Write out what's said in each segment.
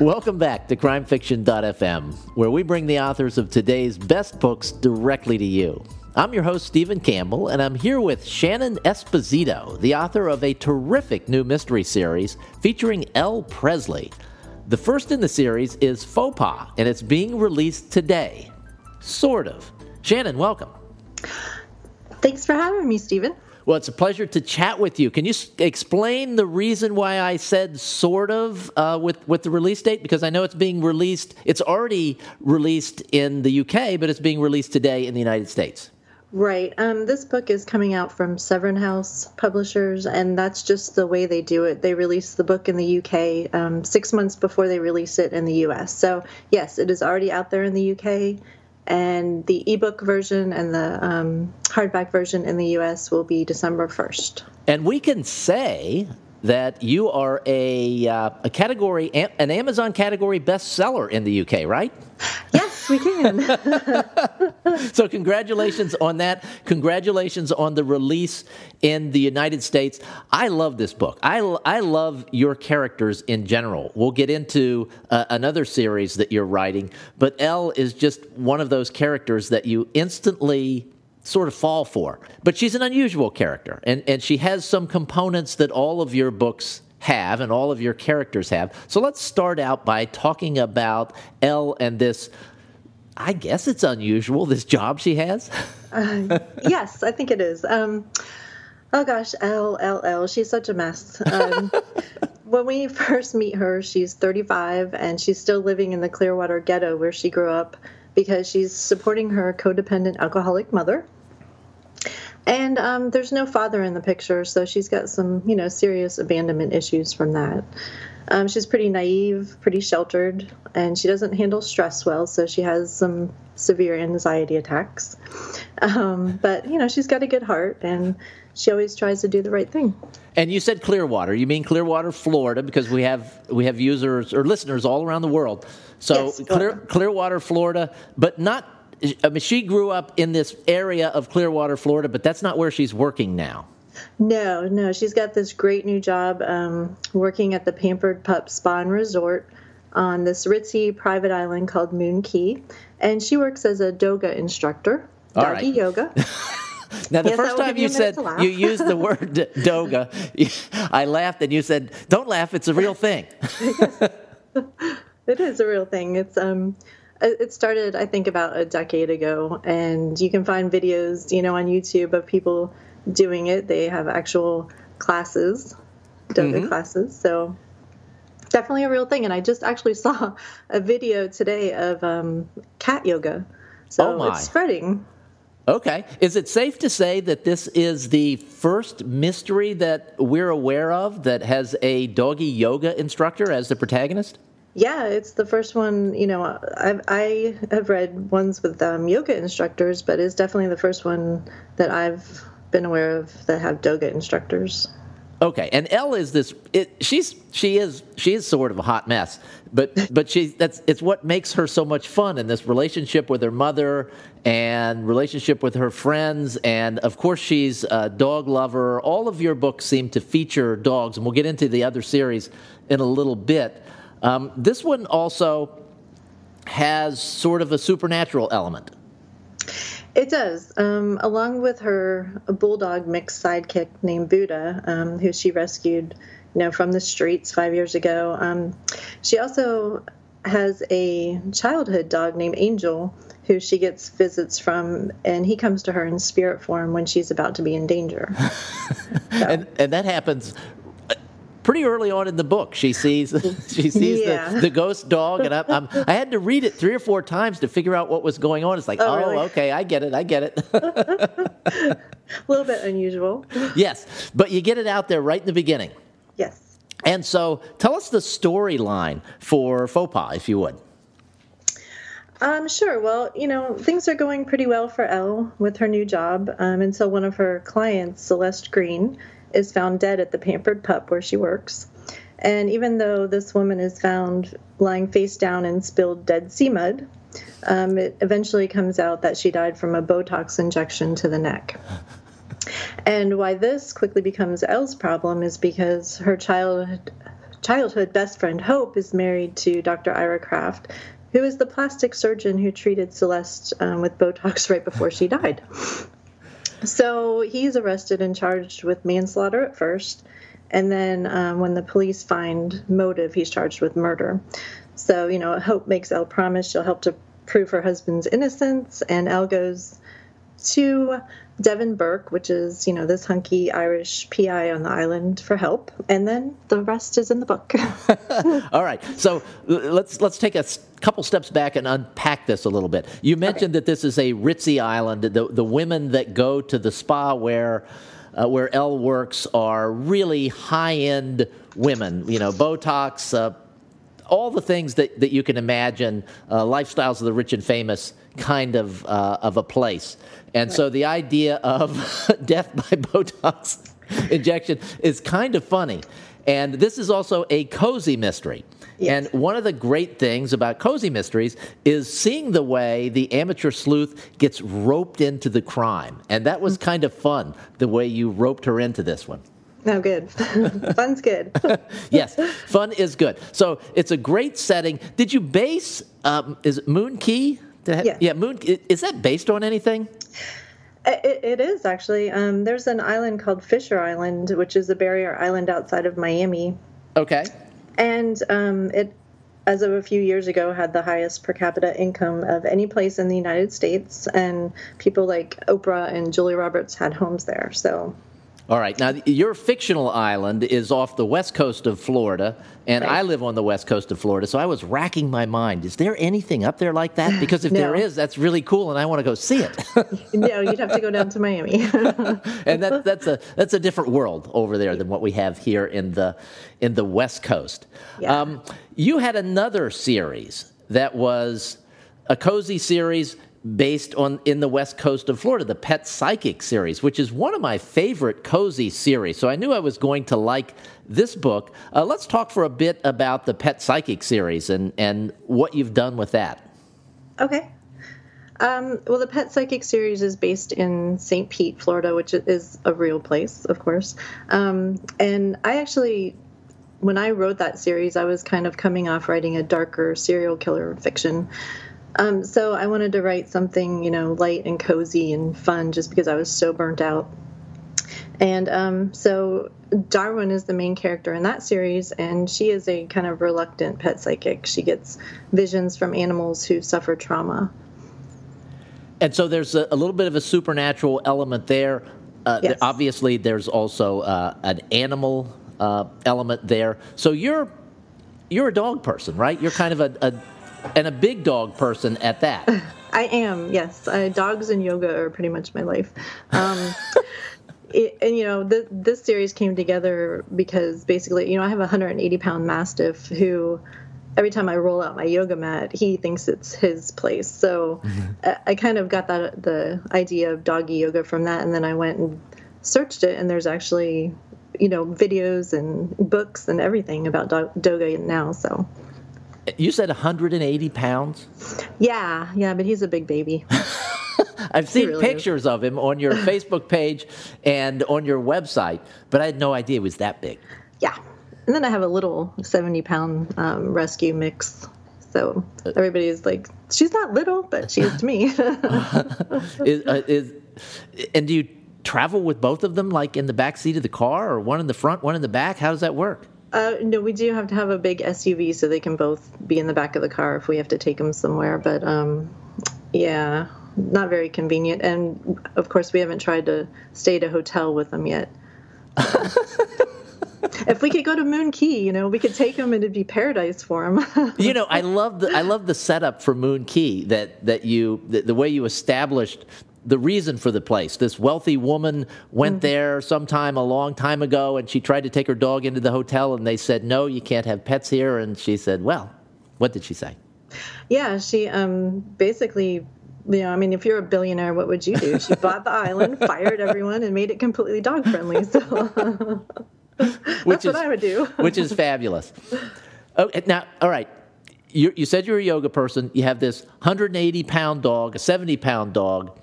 Welcome back to CrimeFiction.fm, where we bring the authors of today's best books directly to you. I'm your host, Stephen Campbell, and I'm here with Shannon Esposito, the author of a terrific new mystery series featuring Elle Presley. The first in the series is Faux Pas, and it's being released today. Sort of. Shannon, welcome. Thanks for having me, Stephen. Well, it's a pleasure to chat with you. Can you s- explain the reason why I said sort of uh, with with the release date? Because I know it's being released. It's already released in the UK, but it's being released today in the United States. Right. Um, this book is coming out from Severn House Publishers, and that's just the way they do it. They release the book in the UK um, six months before they release it in the US. So, yes, it is already out there in the UK, and the ebook version and the um, hardback version in the US will be December 1st. And we can say that you are a uh, a category an Amazon category bestseller in the UK, right? Yes, we can. so congratulations on that. Congratulations on the release in the United States. I love this book. I, I love your characters in general. We'll get into uh, another series that you're writing, but Elle is just one of those characters that you instantly sort of fall for. But she's an unusual character, and, and she has some components that all of your books have and all of your characters have. So let's start out by talking about Elle and this I guess it's unusual, this job she has. uh, yes, I think it is. Um, oh gosh, Elle Elle Elle. She's such a mess. Um, when we first meet her, she's 35 and she's still living in the Clearwater ghetto where she grew up because she's supporting her codependent alcoholic mother. And um, there's no father in the picture, so she's got some, you know, serious abandonment issues from that. Um, she's pretty naive, pretty sheltered, and she doesn't handle stress well, so she has some severe anxiety attacks. Um, but, you know, she's got a good heart, and she always tries to do the right thing. And you said Clearwater. You mean Clearwater, Florida, because we have we have users or listeners all around the world. So yes, Clear, Clearwater, Florida, but not. I mean, she grew up in this area of Clearwater, Florida, but that's not where she's working now. No, no, she's got this great new job um, working at the Pampered Pup Spa and Resort on this ritzy private island called Moon Key, and she works as a doga instructor, All doggy right. yoga. Now, the Yes, first time you said minute to laugh. you used the word doga, I laughed, and you said, "Don't laugh; it's a real thing." It is a real thing. It's um, it started I think about a decade ago, and you can find videos, you know, on YouTube of people doing it. They have actual classes, yoga Mm-hmm. classes. So definitely a real thing. And I just actually saw a video today of um, cat yoga. So Oh, it's spreading. Okay. Is it safe to say that this is the first mystery that we're aware of that has a doggy yoga instructor as the protagonist? Yeah, it's the first one. You know, I've, I have read ones with um, yoga instructors, but it's definitely the first one that I've been aware of that have doga instructors. Okay, and Elle is this. It, she's she is she is sort of a hot mess, but but she that's it's what makes her so much fun in this relationship with her mother and relationship with her friends, and of course she's a dog lover. All of your books seem to feature dogs, and we'll get into the other series in a little bit. Um, this one also has sort of a supernatural element. It does. Um, along with her bulldog mixed sidekick named Buddha, um, who she rescued, you know, from the streets five years ago. Um, she also has a childhood dog named Angel, who she gets visits from, and he comes to her in spirit form when she's about to be in danger. and and that happens pretty early on in the book. She sees she sees Yeah. the, the ghost dog, and I, I'm, I had to read it three or four times to figure out what was going on. It's like, oh, Oh, really? okay, I get it, I get it. a little bit unusual. yes, but you get it out there right in the beginning. Yes. And so, tell us the storyline for Faux Pas, if you would. Um, sure. Well, you know, things are going pretty well for Elle with her new job um, so one of her clients, Celeste Green, is found dead at the Pampered Pup where she works. And even though this woman is found lying face down in spilled Dead Sea mud, um, it eventually comes out that she died from a Botox injection to the neck. And why this quickly becomes Elle's problem is because her childhood childhood best friend Hope is married to Dr. Ira Kraft, who is the plastic surgeon who treated Celeste um, with Botox right before she died. So he's arrested and charged with manslaughter at first. And then um, when the police find motive, he's charged with murder. So, you know, Hope makes Elle promise she'll help to prove her husband's innocence. And Elle goes to Devin Burke, which is, you know, this hunky Irish PI on the island for help. And then the rest is in the book. All right. So let's let's take a couple steps back and unpack this a little bit. You mentioned okay. that this is a ritzy island. The the women that go to the spa where uh, where Elle works are really high end women. You know, Botox, uh, all the things that, that you can imagine, uh, lifestyles of the rich and famous kind of uh, of a place. And so the idea of death by Botox injection is kind of funny. And this is also a cozy mystery. Yes. And one of the great things about cozy mysteries is seeing the way the amateur sleuth gets roped into the crime. And that was mm. kind of fun, the way you roped her into this one. Oh, good. Fun's good. yes, fun is good. So it's a great setting. Did you base, um, is it Moon Key? Yeah. yeah, Moon, is that based on anything? It, it is actually. Um, there's an island called Fisher Island, which is a barrier island outside of Miami. Okay. And um, it, as of a few years ago, had the highest per capita income of any place in the United States. And people like Oprah and Julia Roberts had homes there. So all right. Now, your fictional island is off the west coast of Florida, and right. I live on the west coast of Florida. So I was racking my mind. Is there anything up there like that? Because if no. there is, that's really cool, and I want to go see it. no, you'd have to go down to Miami. and that, that's a that's a different world over there than what we have here in the in the west coast. Yeah. Um, you had another series that was a cozy series based on in the west coast of Florida, the Pet Psychic series, which is one of my favorite cozy series. So I knew I was going to like this book. Uh, let's talk for a bit about the Pet Psychic series and, and what you've done with that. Okay. Um, well, the Pet Psychic series is based in St. Pete, Florida, which is a real place, of course. Um, and I actually, when I wrote that series, I was kind of coming off writing a darker serial killer fiction. Um, so I wanted to write something, you know, light and cozy and fun just because I was so burnt out. And um, so Darwin is the main character in that series, and she is a kind of reluctant pet psychic. She gets visions from animals who suffer trauma. And so there's a, a little bit of a supernatural element there. Uh, yes. Obviously, there's also uh, an animal uh, element there. So you're you're a dog person, right? You're kind of a, a and a big dog person at that. I am, yes. Uh, dogs and yoga are pretty much my life. Um, it, and you know, th- this series came together because basically, you know, I have a 180 pound mastiff who every time I roll out my yoga mat, he thinks it's his place. So mm-hmm. I, I, kind of got that the idea of doggy yoga from that, and then I went and searched it, and there's actually you know videos and books and everything about do- yoga now. So you said 180 pounds? Yeah, yeah, but he's a big baby. I've seen really pictures is. of him on your Facebook page and on your website, but I had no idea he was that big. Yeah. And then I have a little 70 pound um, rescue mix. So everybody is like, she's not little, but she is to me. is, uh, is, and do you travel with both of them, like in the back seat of the car, or one in the front, one in the back? How does that work? Uh, no, we do have to have a big SUV so they can both be in the back of the car if we have to take them somewhere. But um, yeah, not very convenient. And of course, we haven't tried to stay at a hotel with them yet. if we could go to Moon Key, you know, we could take them and it'd be paradise for them. you know, I love the I love the setup for Moon Key that that you the, the way you established the reason for the place. This wealthy woman went mm-hmm. there sometime a long time ago and she tried to take her dog into the hotel and they said, no, you can't have pets here. And she said, well, what did she say? Yeah, she um, basically, you know, I mean, if you're a billionaire, what would you do? She bought the island, fired everyone, and made it completely dog friendly. So that's is, what I would do. which is fabulous. Now, all right. You, you said you're a yoga person. You have this 180 pound dog, a 70 pound dog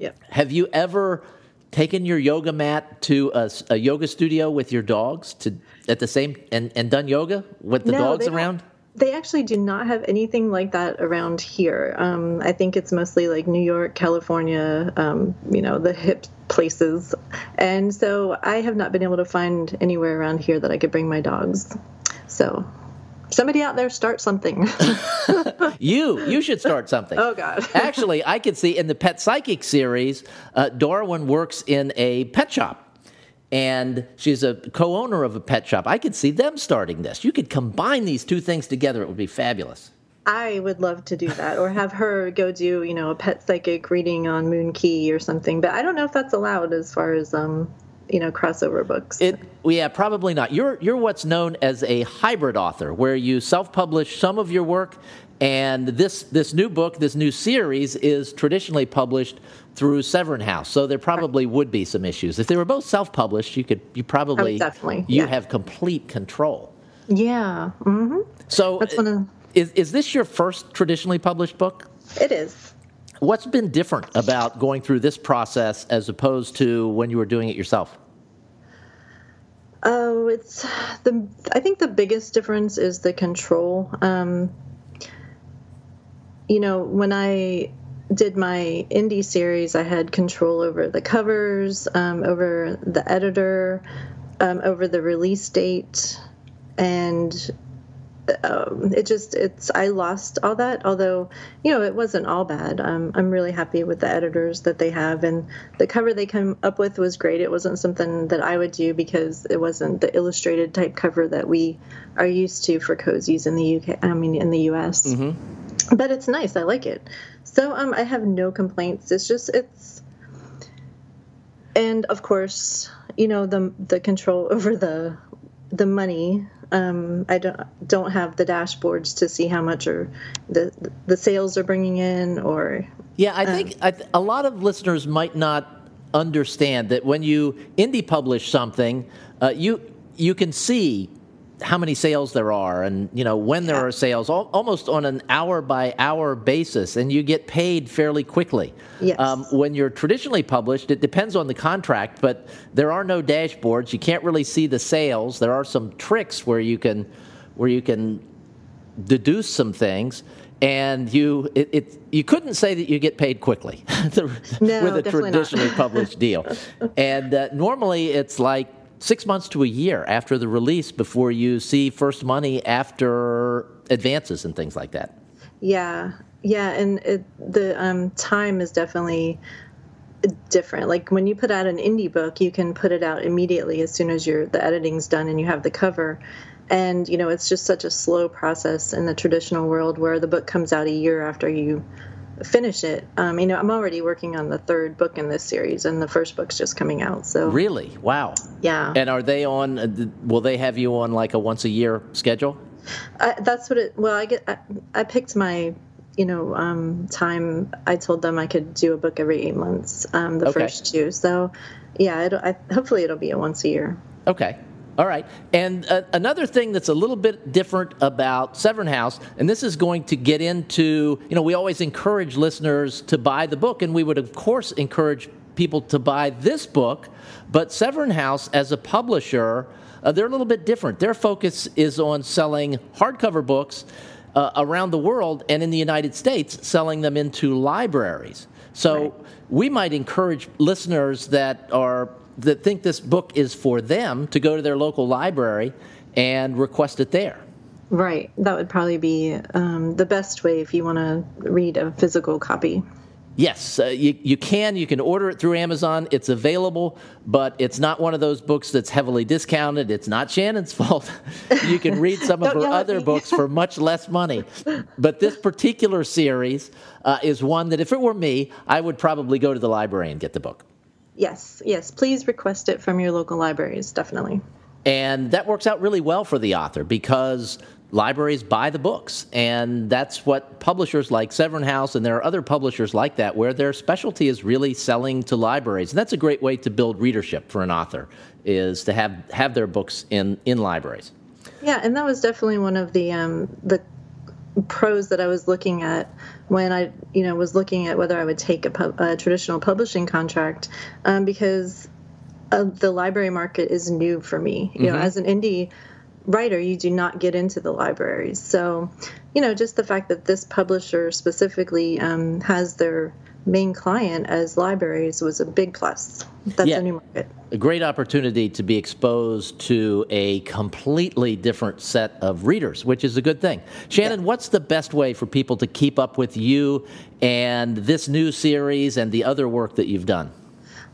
Yep. Have you ever taken your yoga mat to a, a yoga studio with your dogs to at the same and, and done yoga with the No, dogs they around? They actually do not have anything like that around here. Um, I think it's mostly like New York, California, um, you know, the hip places. And so I have not been able to find anywhere around here that I could bring my dogs. So somebody out there start something. You you should start something. oh, God. Actually, I could see in the Pet Psychic series, uh, Darwin works in a pet shop. And she's a co owner of a pet shop. I could see them starting this. You could combine these two things together, it would be fabulous. I would love to do that or have her go do, you know, a pet psychic reading on Moon Key or something. But I don't know if that's allowed as far as, um, you know, crossover books. It, yeah, probably not. You're, you're what's known as a hybrid author, where you self publish some of your work, and this, this new book, this new series, is traditionally published through Severn House. So there probably would be some issues. If they were both self published, you could you probably definitely, you yeah. have complete control. yeah. hmm So That's one of- is, is this your first traditionally published book? It is. What's been different about going through this process as opposed to when you were doing it yourself? Oh, it's the. I think the biggest difference is the control. Um, you know, when I did my indie series, I had control over the covers, um, over the editor, um, over the release date, and um, it just it's I lost all that. Although you know it wasn't all bad. Um, I'm really happy with the editors that they have, and the cover they came up with was great. It wasn't something that I would do because it wasn't the illustrated type cover that we are used to for cozies in the UK. I mean in the US. But it's nice. I like it. So um, I have no complaints. It's just it's and of course, you know the the control over the the money. Um, I don't don't have the dashboards to see how much or the the sales are bringing in or Yeah, I think I th- a lot of listeners might not understand that when you indie publish something, uh, you you can see how many sales there are, and you know when there Yeah. are sales, al- almost on an hour by hour basis, and you get paid fairly quickly. Um, when you're traditionally published, it depends on the contract, but there are no dashboards. You can't really see the sales. There are some tricks where you can where you can deduce some things and you it, it you couldn't say that you get paid quickly No, with a traditionally published deal and uh, normally it's like six months to a year after the release before you see first money after advances and things like that Yeah, yeah, and it, the um, time is definitely different. Like when you put out an indie book, you can put it out immediately as soon as your the editing's done and you have the cover. And you know, it's just such a slow process in the traditional world where the book comes out a year after you finish it. Um, you know, I'm already working on the third book in this series, and the first book's just coming out. So really wow yeah, and are they on uh, will they have you on like a once a year schedule I, that's what it. Well, I get. I, I picked my, you know, um, time. I told them I could do a book every eight months. Um, the Okay. first two. So, yeah. It'll, I, hopefully, it'll be a once a year. Okay. All right. And uh, another thing that's a little bit different about Severn House, and this is going to get into, you know, we always encourage listeners to buy the book, and we would, of course, encourage people to buy this book. But Severn House, as a publisher, uh, they're a little bit different. Their focus is on selling hardcover books uh, around the world and in the United States, selling them into libraries. So Right. we might encourage listeners that are that think this book is for them to go to their local library and request it there. Right. That would probably be um, the best way if you want to read a physical copy. Yes, uh, you, you can. You can order it through Amazon. It's available, but it's not one of those books that's heavily discounted. It's not Shannon's fault. you can read some of her other books for much less money. But this particular series uh, is one that, if it were me, I would probably go to the library and get the book. Yes. Yes. Please request it from your local libraries. Definitely. And that works out really well for the author because libraries buy the books. And that's what publishers like Severn House and there are other publishers like that where their specialty is really selling to libraries. And that's a great way to build readership for an author is to have, have their books in, in libraries. Yeah, and that was definitely one of the um, the pros that I was looking at when I, you know, was looking at whether I would take a, pub, a traditional publishing contract, um, because uh, the library market is new for me. You mm-hmm. know, as an indie writer, you do not get into the libraries. So, you know, just the fact that this publisher specifically um, has their main client as libraries was a big plus. That's yeah. a new market. A great opportunity to be exposed to a completely different set of readers, which is a good thing. Shannon, yeah. what's the best way for people to keep up with you and this new series and the other work that you've done?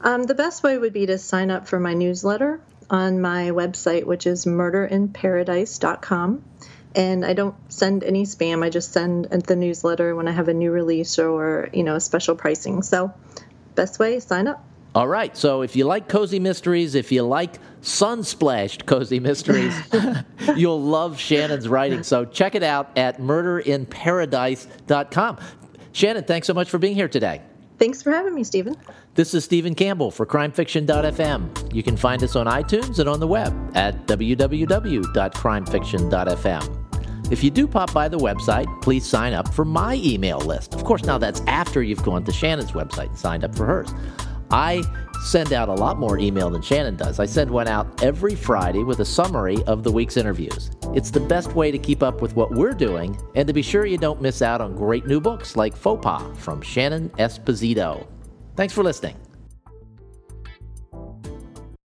Um, the best way would be to sign up for my newsletter on my website, which is murderinparadise.com. And I don't send any spam. I just send the newsletter when I have a new release or, you know, a special pricing. So, best way, sign up. All right. So if you like cozy mysteries, if you like sun splashed cozy mysteries, you'll love Shannon's writing. So check it out at murderinparadise.com. Shannon, thanks so much for being here today. Thanks for having me, Stephen. This is Stephen Campbell for crimefiction.fm. You can find us on iTunes and on the web at www.crimefiction.fm. If you do pop by the website, please sign up for my email list. Of course, now that's after you've gone to Shannon's website and signed up for hers. I send out a lot more email than Shannon does. I send one out every Friday with a summary of the week's interviews. It's the best way to keep up with what we're doing and to be sure you don't miss out on great new books like Faux Pas from Shannon Esposito. Thanks for listening.